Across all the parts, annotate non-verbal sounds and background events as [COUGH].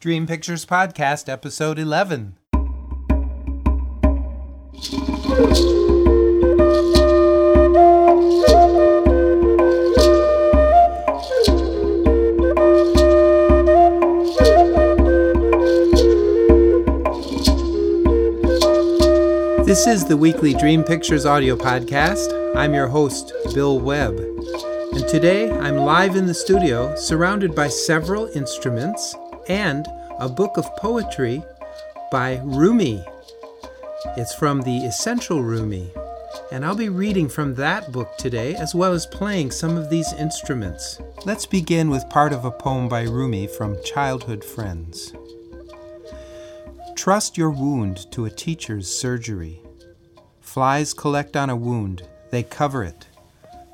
Dream Pictures Podcast, Episode 11. This is the weekly Dream Pictures audio podcast. I'm your host, Bill Webb. And today I'm live in the studio, surrounded by several instruments and a book of poetry by Rumi. It's from the Essential Rumi, and I'll be reading from that book today as well as playing some of these instruments. Let's begin with part of a poem by Rumi from Childhood Friends. Trust your wound to a teacher's surgery. Flies collect on a wound, they cover it.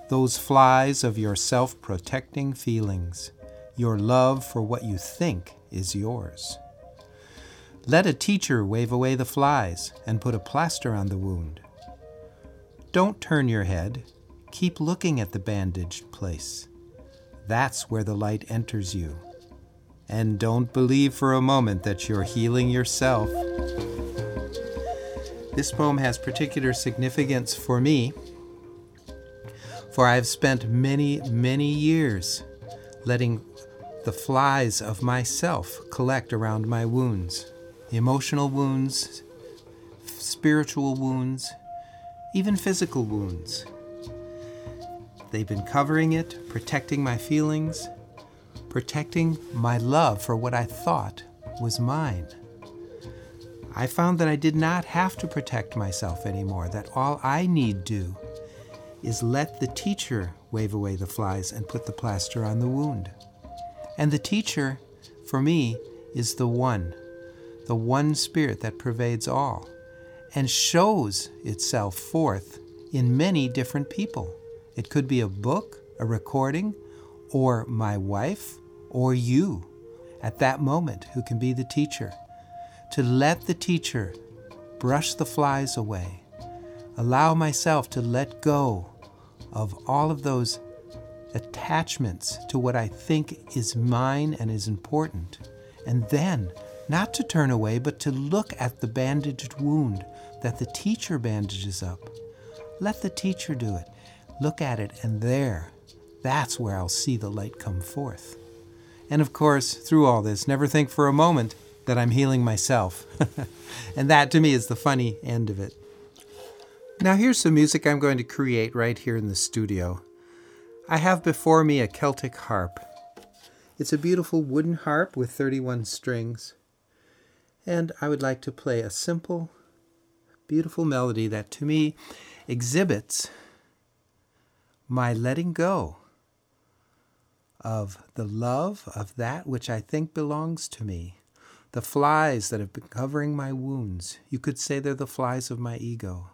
Those flies of your self protecting feelings, your love for what you think is yours. Let a teacher wave away the flies and put a plaster on the wound. Don't turn your head, keep looking at the bandaged place. That's where the light enters you. And don't believe for a moment that you're healing yourself. This poem has particular significance for me, for I have spent many, many years letting the flies of myself collect around my wounds emotional wounds, spiritual wounds, even physical wounds. They've been covering it, protecting my feelings, protecting my love for what I thought was mine. I found that I did not have to protect myself anymore, that all I need do is let the teacher wave away the flies and put the plaster on the wound. And the teacher, for me, is the one, the one spirit that pervades all and shows itself forth in many different people. It could be a book, a recording, or my wife, or you at that moment who can be the teacher. To let the teacher brush the flies away, allow myself to let go of all of those attachments to what I think is mine and is important. And then, not to turn away, but to look at the bandaged wound that the teacher bandages up. Let the teacher do it. Look at it, and there, that's where I'll see the light come forth. And of course, through all this, never think for a moment that I'm healing myself. [LAUGHS] and that to me is the funny end of it. Now, here's some music I'm going to create right here in the studio. I have before me a Celtic harp. It's a beautiful wooden harp with 31 strings. And I would like to play a simple, beautiful melody that to me exhibits my letting go of the love of that which I think belongs to me. The flies that have been covering my wounds, you could say they're the flies of my ego.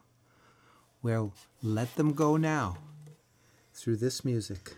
Well, let them go now through this music.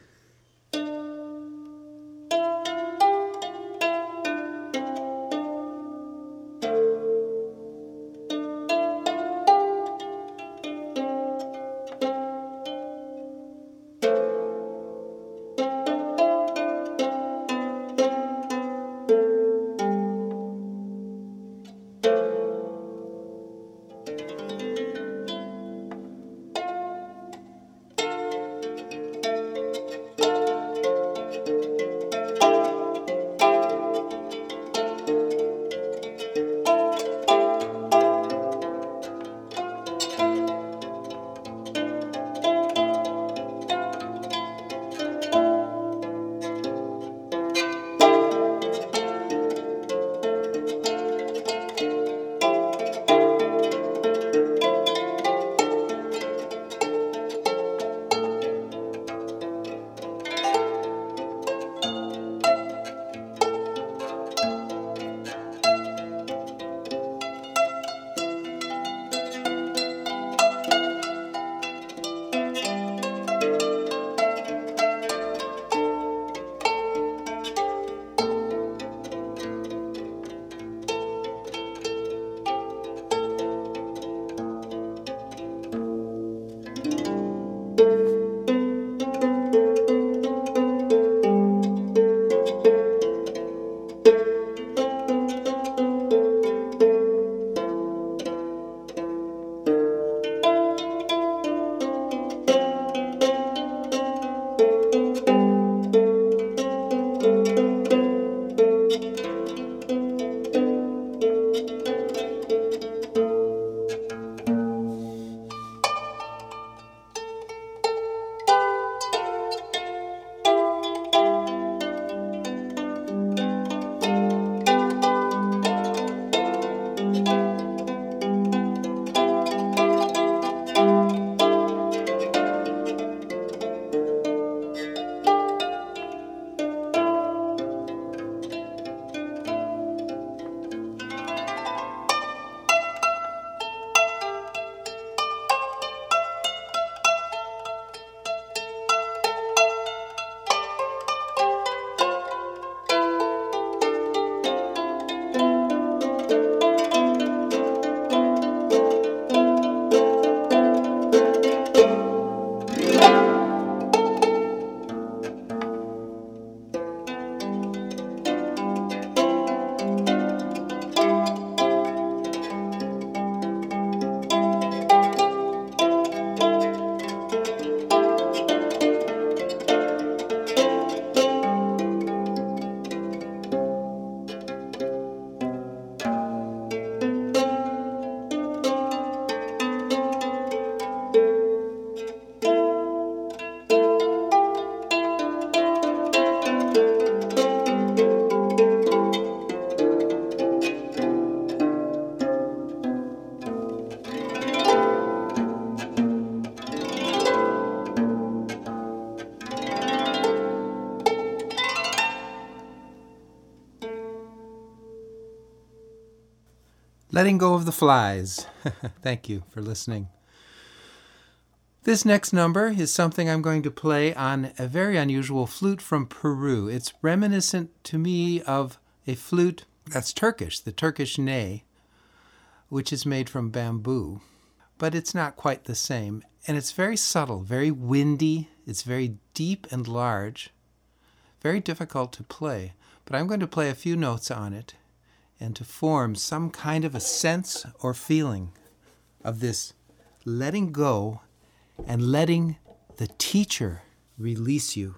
Letting Go of the Flies. [LAUGHS] Thank you for listening. This next number is something I'm going to play on a very unusual flute from Peru. It's reminiscent to me of a flute that's Turkish, the Turkish ney, which is made from bamboo, but it's not quite the same. And it's very subtle, very windy, it's very deep and large, very difficult to play. But I'm going to play a few notes on it and to form some kind of a sense or feeling of this letting go and letting the teacher release you.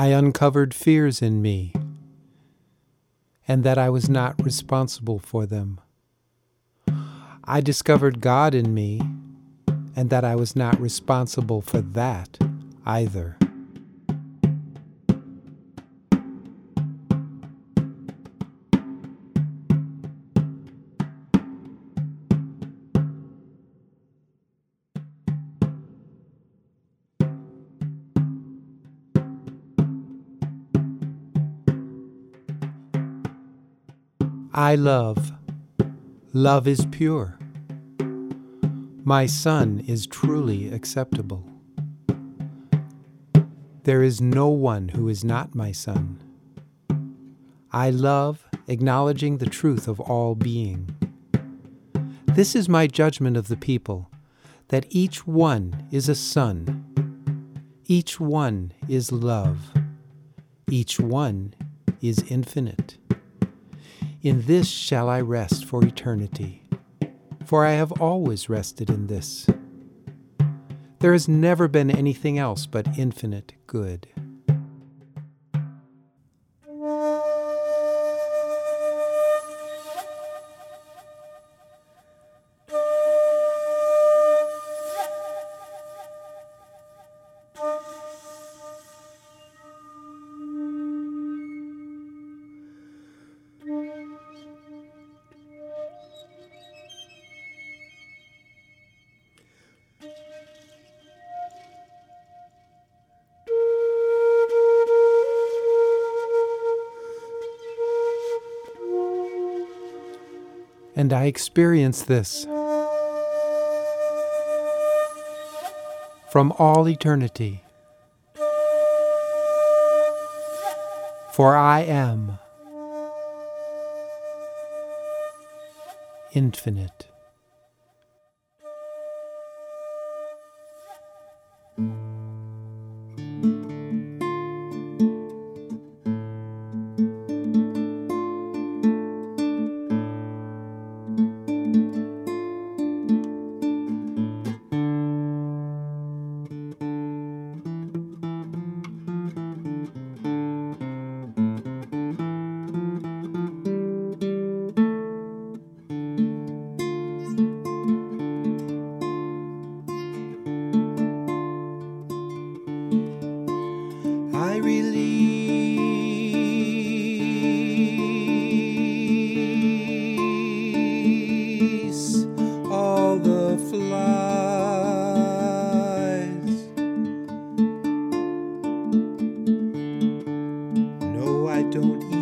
I uncovered fears in me, and that I was not responsible for them. I discovered God in me, and that I was not responsible for that either. I love. Love is pure. My Son is truly acceptable. There is no one who is not my Son. I love acknowledging the truth of all being. This is my judgment of the people that each one is a son, each one is love, each one is infinite. In this shall I rest for eternity, for I have always rested in this. There has never been anything else but infinite good. And I experience this. From all eternity. For I am infinite. don't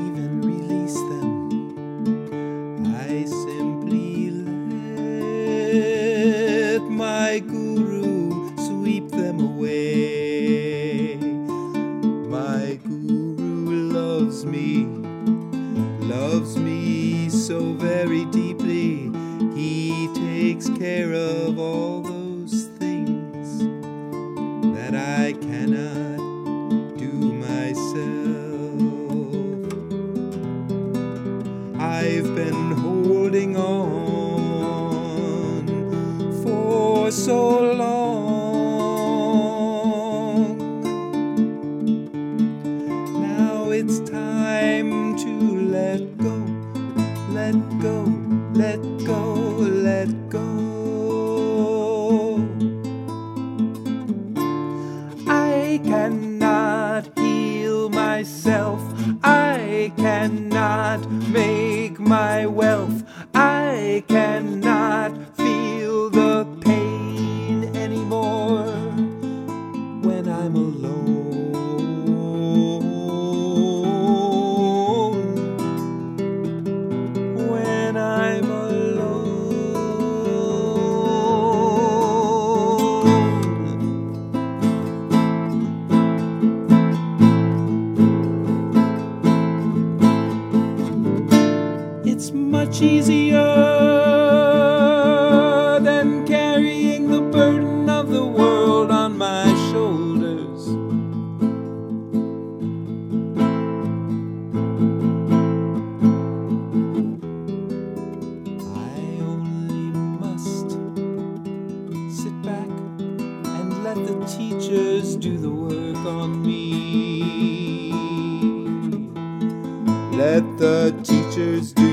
I cannot heal myself. I cannot make my wealth. I cannot the teachers do the work on me. Let the teachers do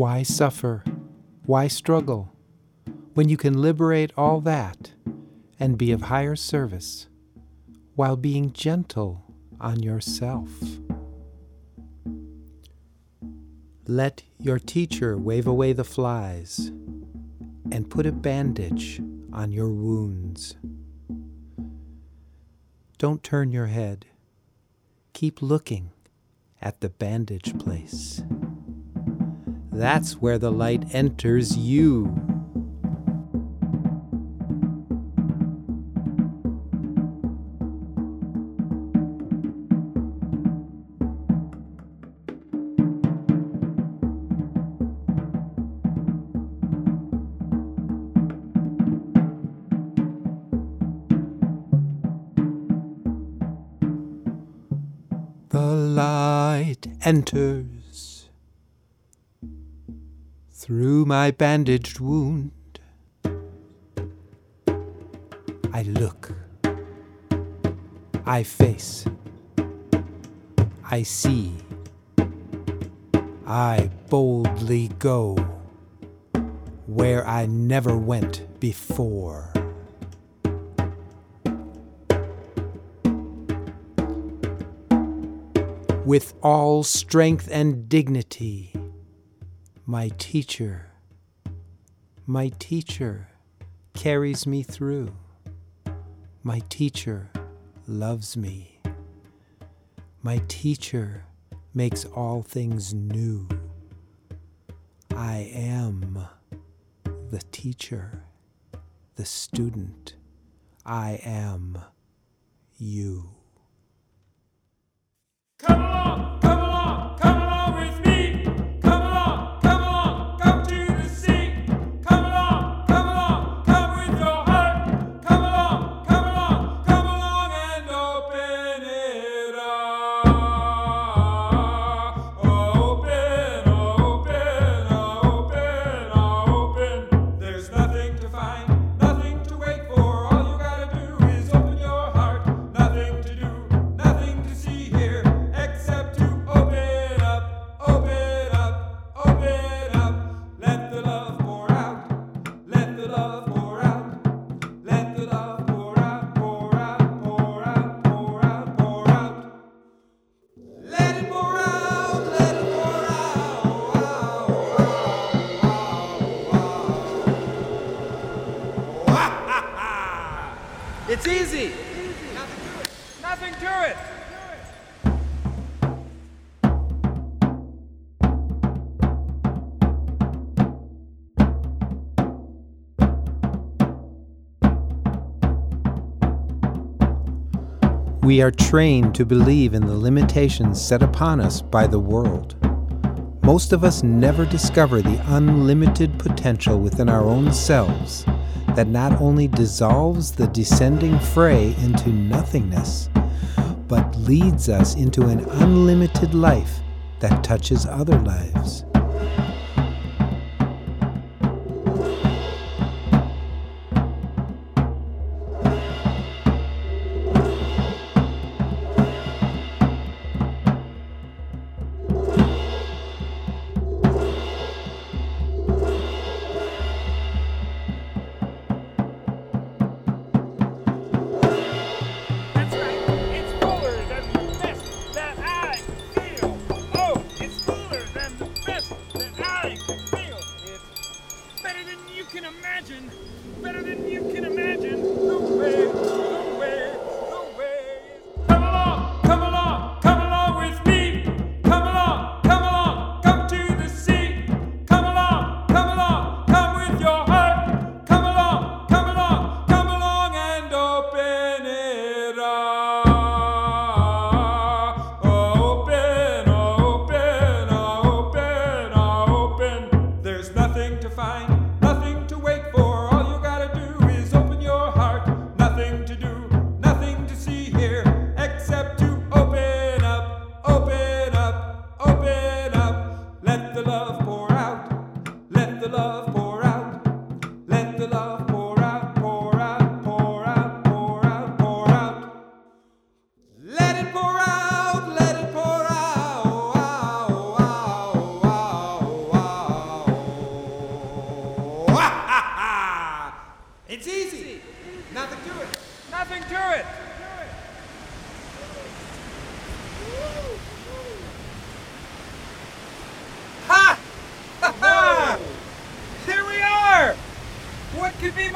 Why suffer? Why struggle? When you can liberate all that and be of higher service while being gentle on yourself. Let your teacher wave away the flies and put a bandage on your wounds. Don't turn your head. Keep looking at the bandage place. That's where the light enters you. The light enters my bandaged wound. I look. I face. I see. I boldly go where I never went before. With all strength and dignity, my teacher, my teacher carries me through. My teacher loves me. My teacher makes all things new. I am the teacher, the student. I am you. Come along, We are trained to believe in the limitations set upon us by the world. Most of us never discover the unlimited potential within our own selves that not only dissolves the descending fray into nothingness, but leads us into an unlimited life that touches other lives.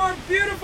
more beautiful.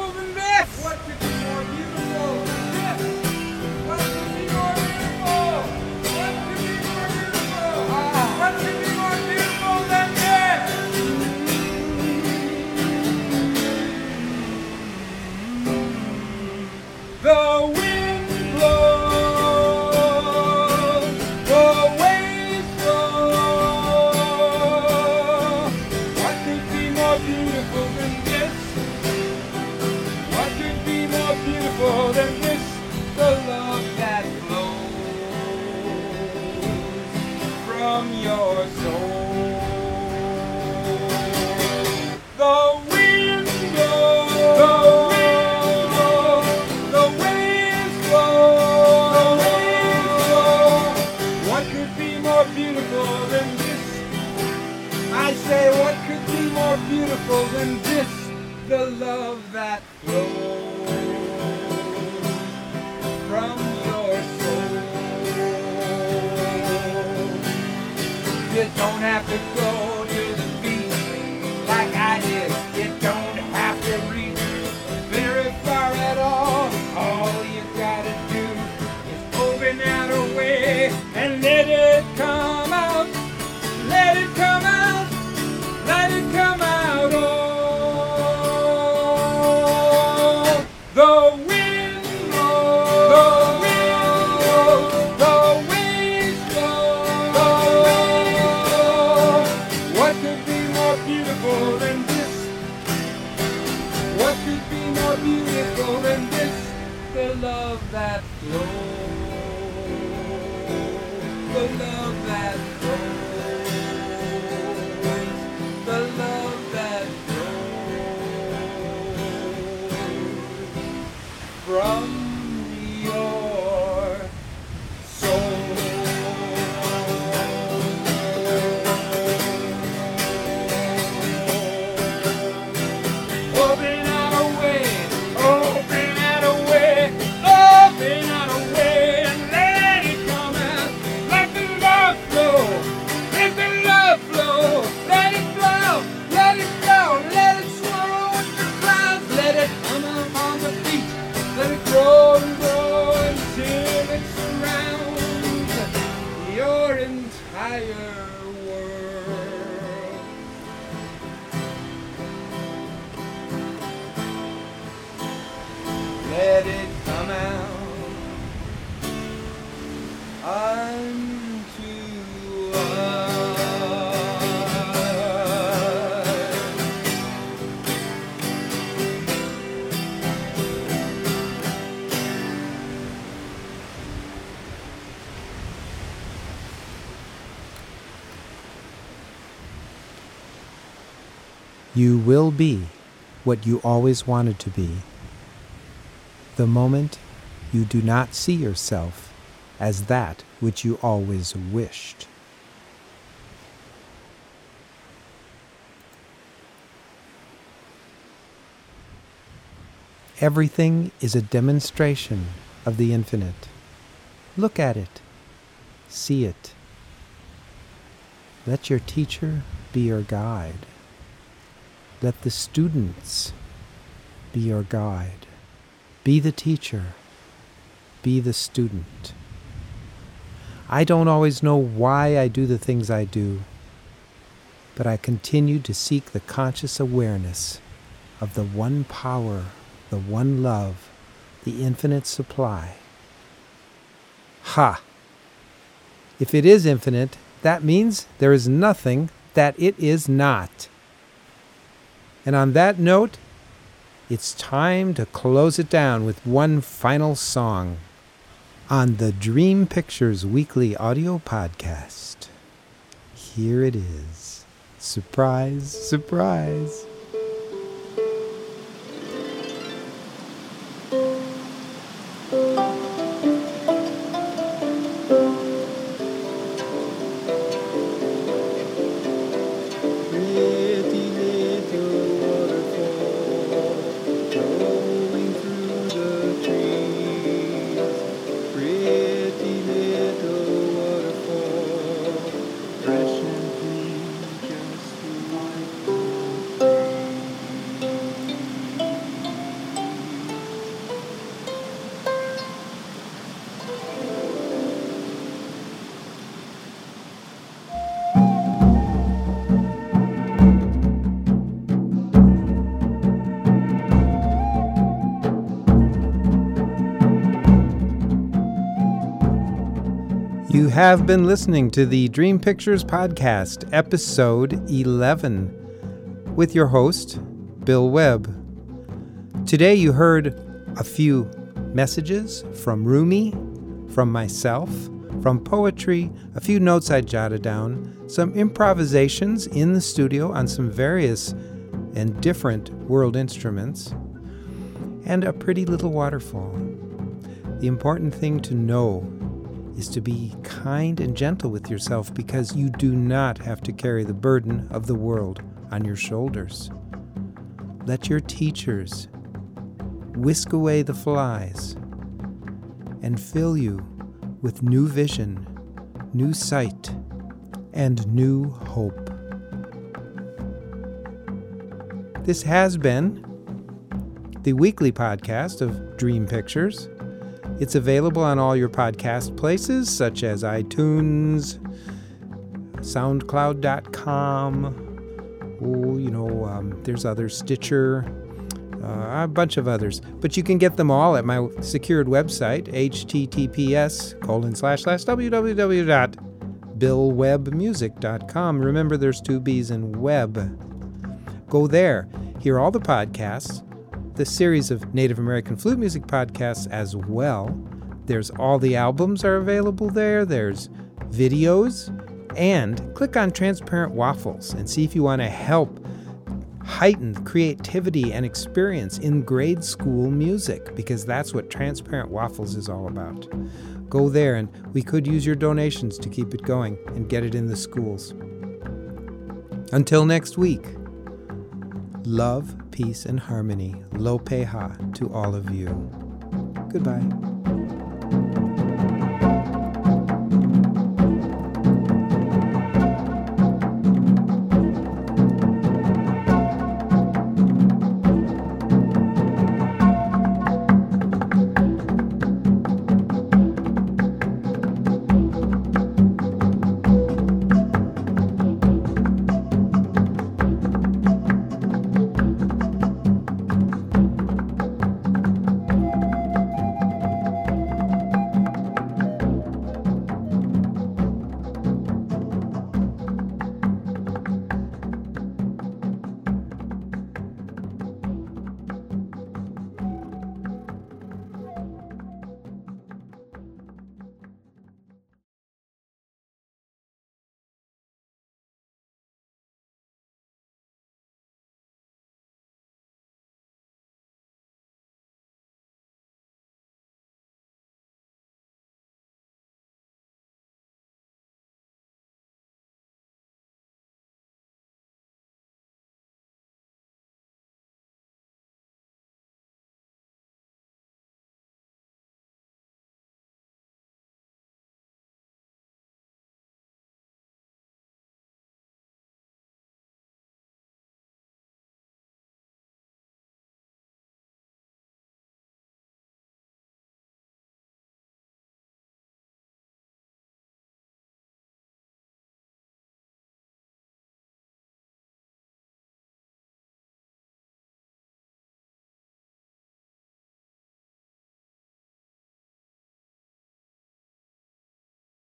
beautiful than this? What could be more beautiful than this? The love that flows, the love that entire world. Let it You will be what you always wanted to be. The moment you do not see yourself as that which you always wished. Everything is a demonstration of the infinite. Look at it, see it. Let your teacher be your guide. Let the students be your guide. Be the teacher. Be the student. I don't always know why I do the things I do, but I continue to seek the conscious awareness of the one power, the one love, the infinite supply. Ha! If it is infinite, that means there is nothing that it is not. And on that note, it's time to close it down with one final song on the Dream Pictures Weekly Audio Podcast. Here it is. Surprise, surprise. Have been listening to the Dream Pictures Podcast, episode 11, with your host, Bill Webb. Today you heard a few messages from Rumi, from myself, from poetry, a few notes I jotted down, some improvisations in the studio on some various and different world instruments, and a pretty little waterfall. The important thing to know is to be kind and gentle with yourself because you do not have to carry the burden of the world on your shoulders. Let your teachers whisk away the flies and fill you with new vision, new sight, and new hope. This has been the weekly podcast of Dream Pictures. It's available on all your podcast places such as iTunes, SoundCloud.com. Oh, you know, um, there's other Stitcher, uh, a bunch of others. But you can get them all at my secured website, https colon slash slash www.billwebbmusic.com. Remember, there's two B's in web. Go there, hear all the podcasts, the series of Native American flute music podcasts as well. There's all the albums are available there. There's videos and click on Transparent Waffles and see if you want to help heighten creativity and experience in grade school music because that's what Transparent Waffles is all about. Go there and we could use your donations to keep it going and get it in the schools. Until next week, love, peace, and harmony, lo peha to all of you. Goodbye.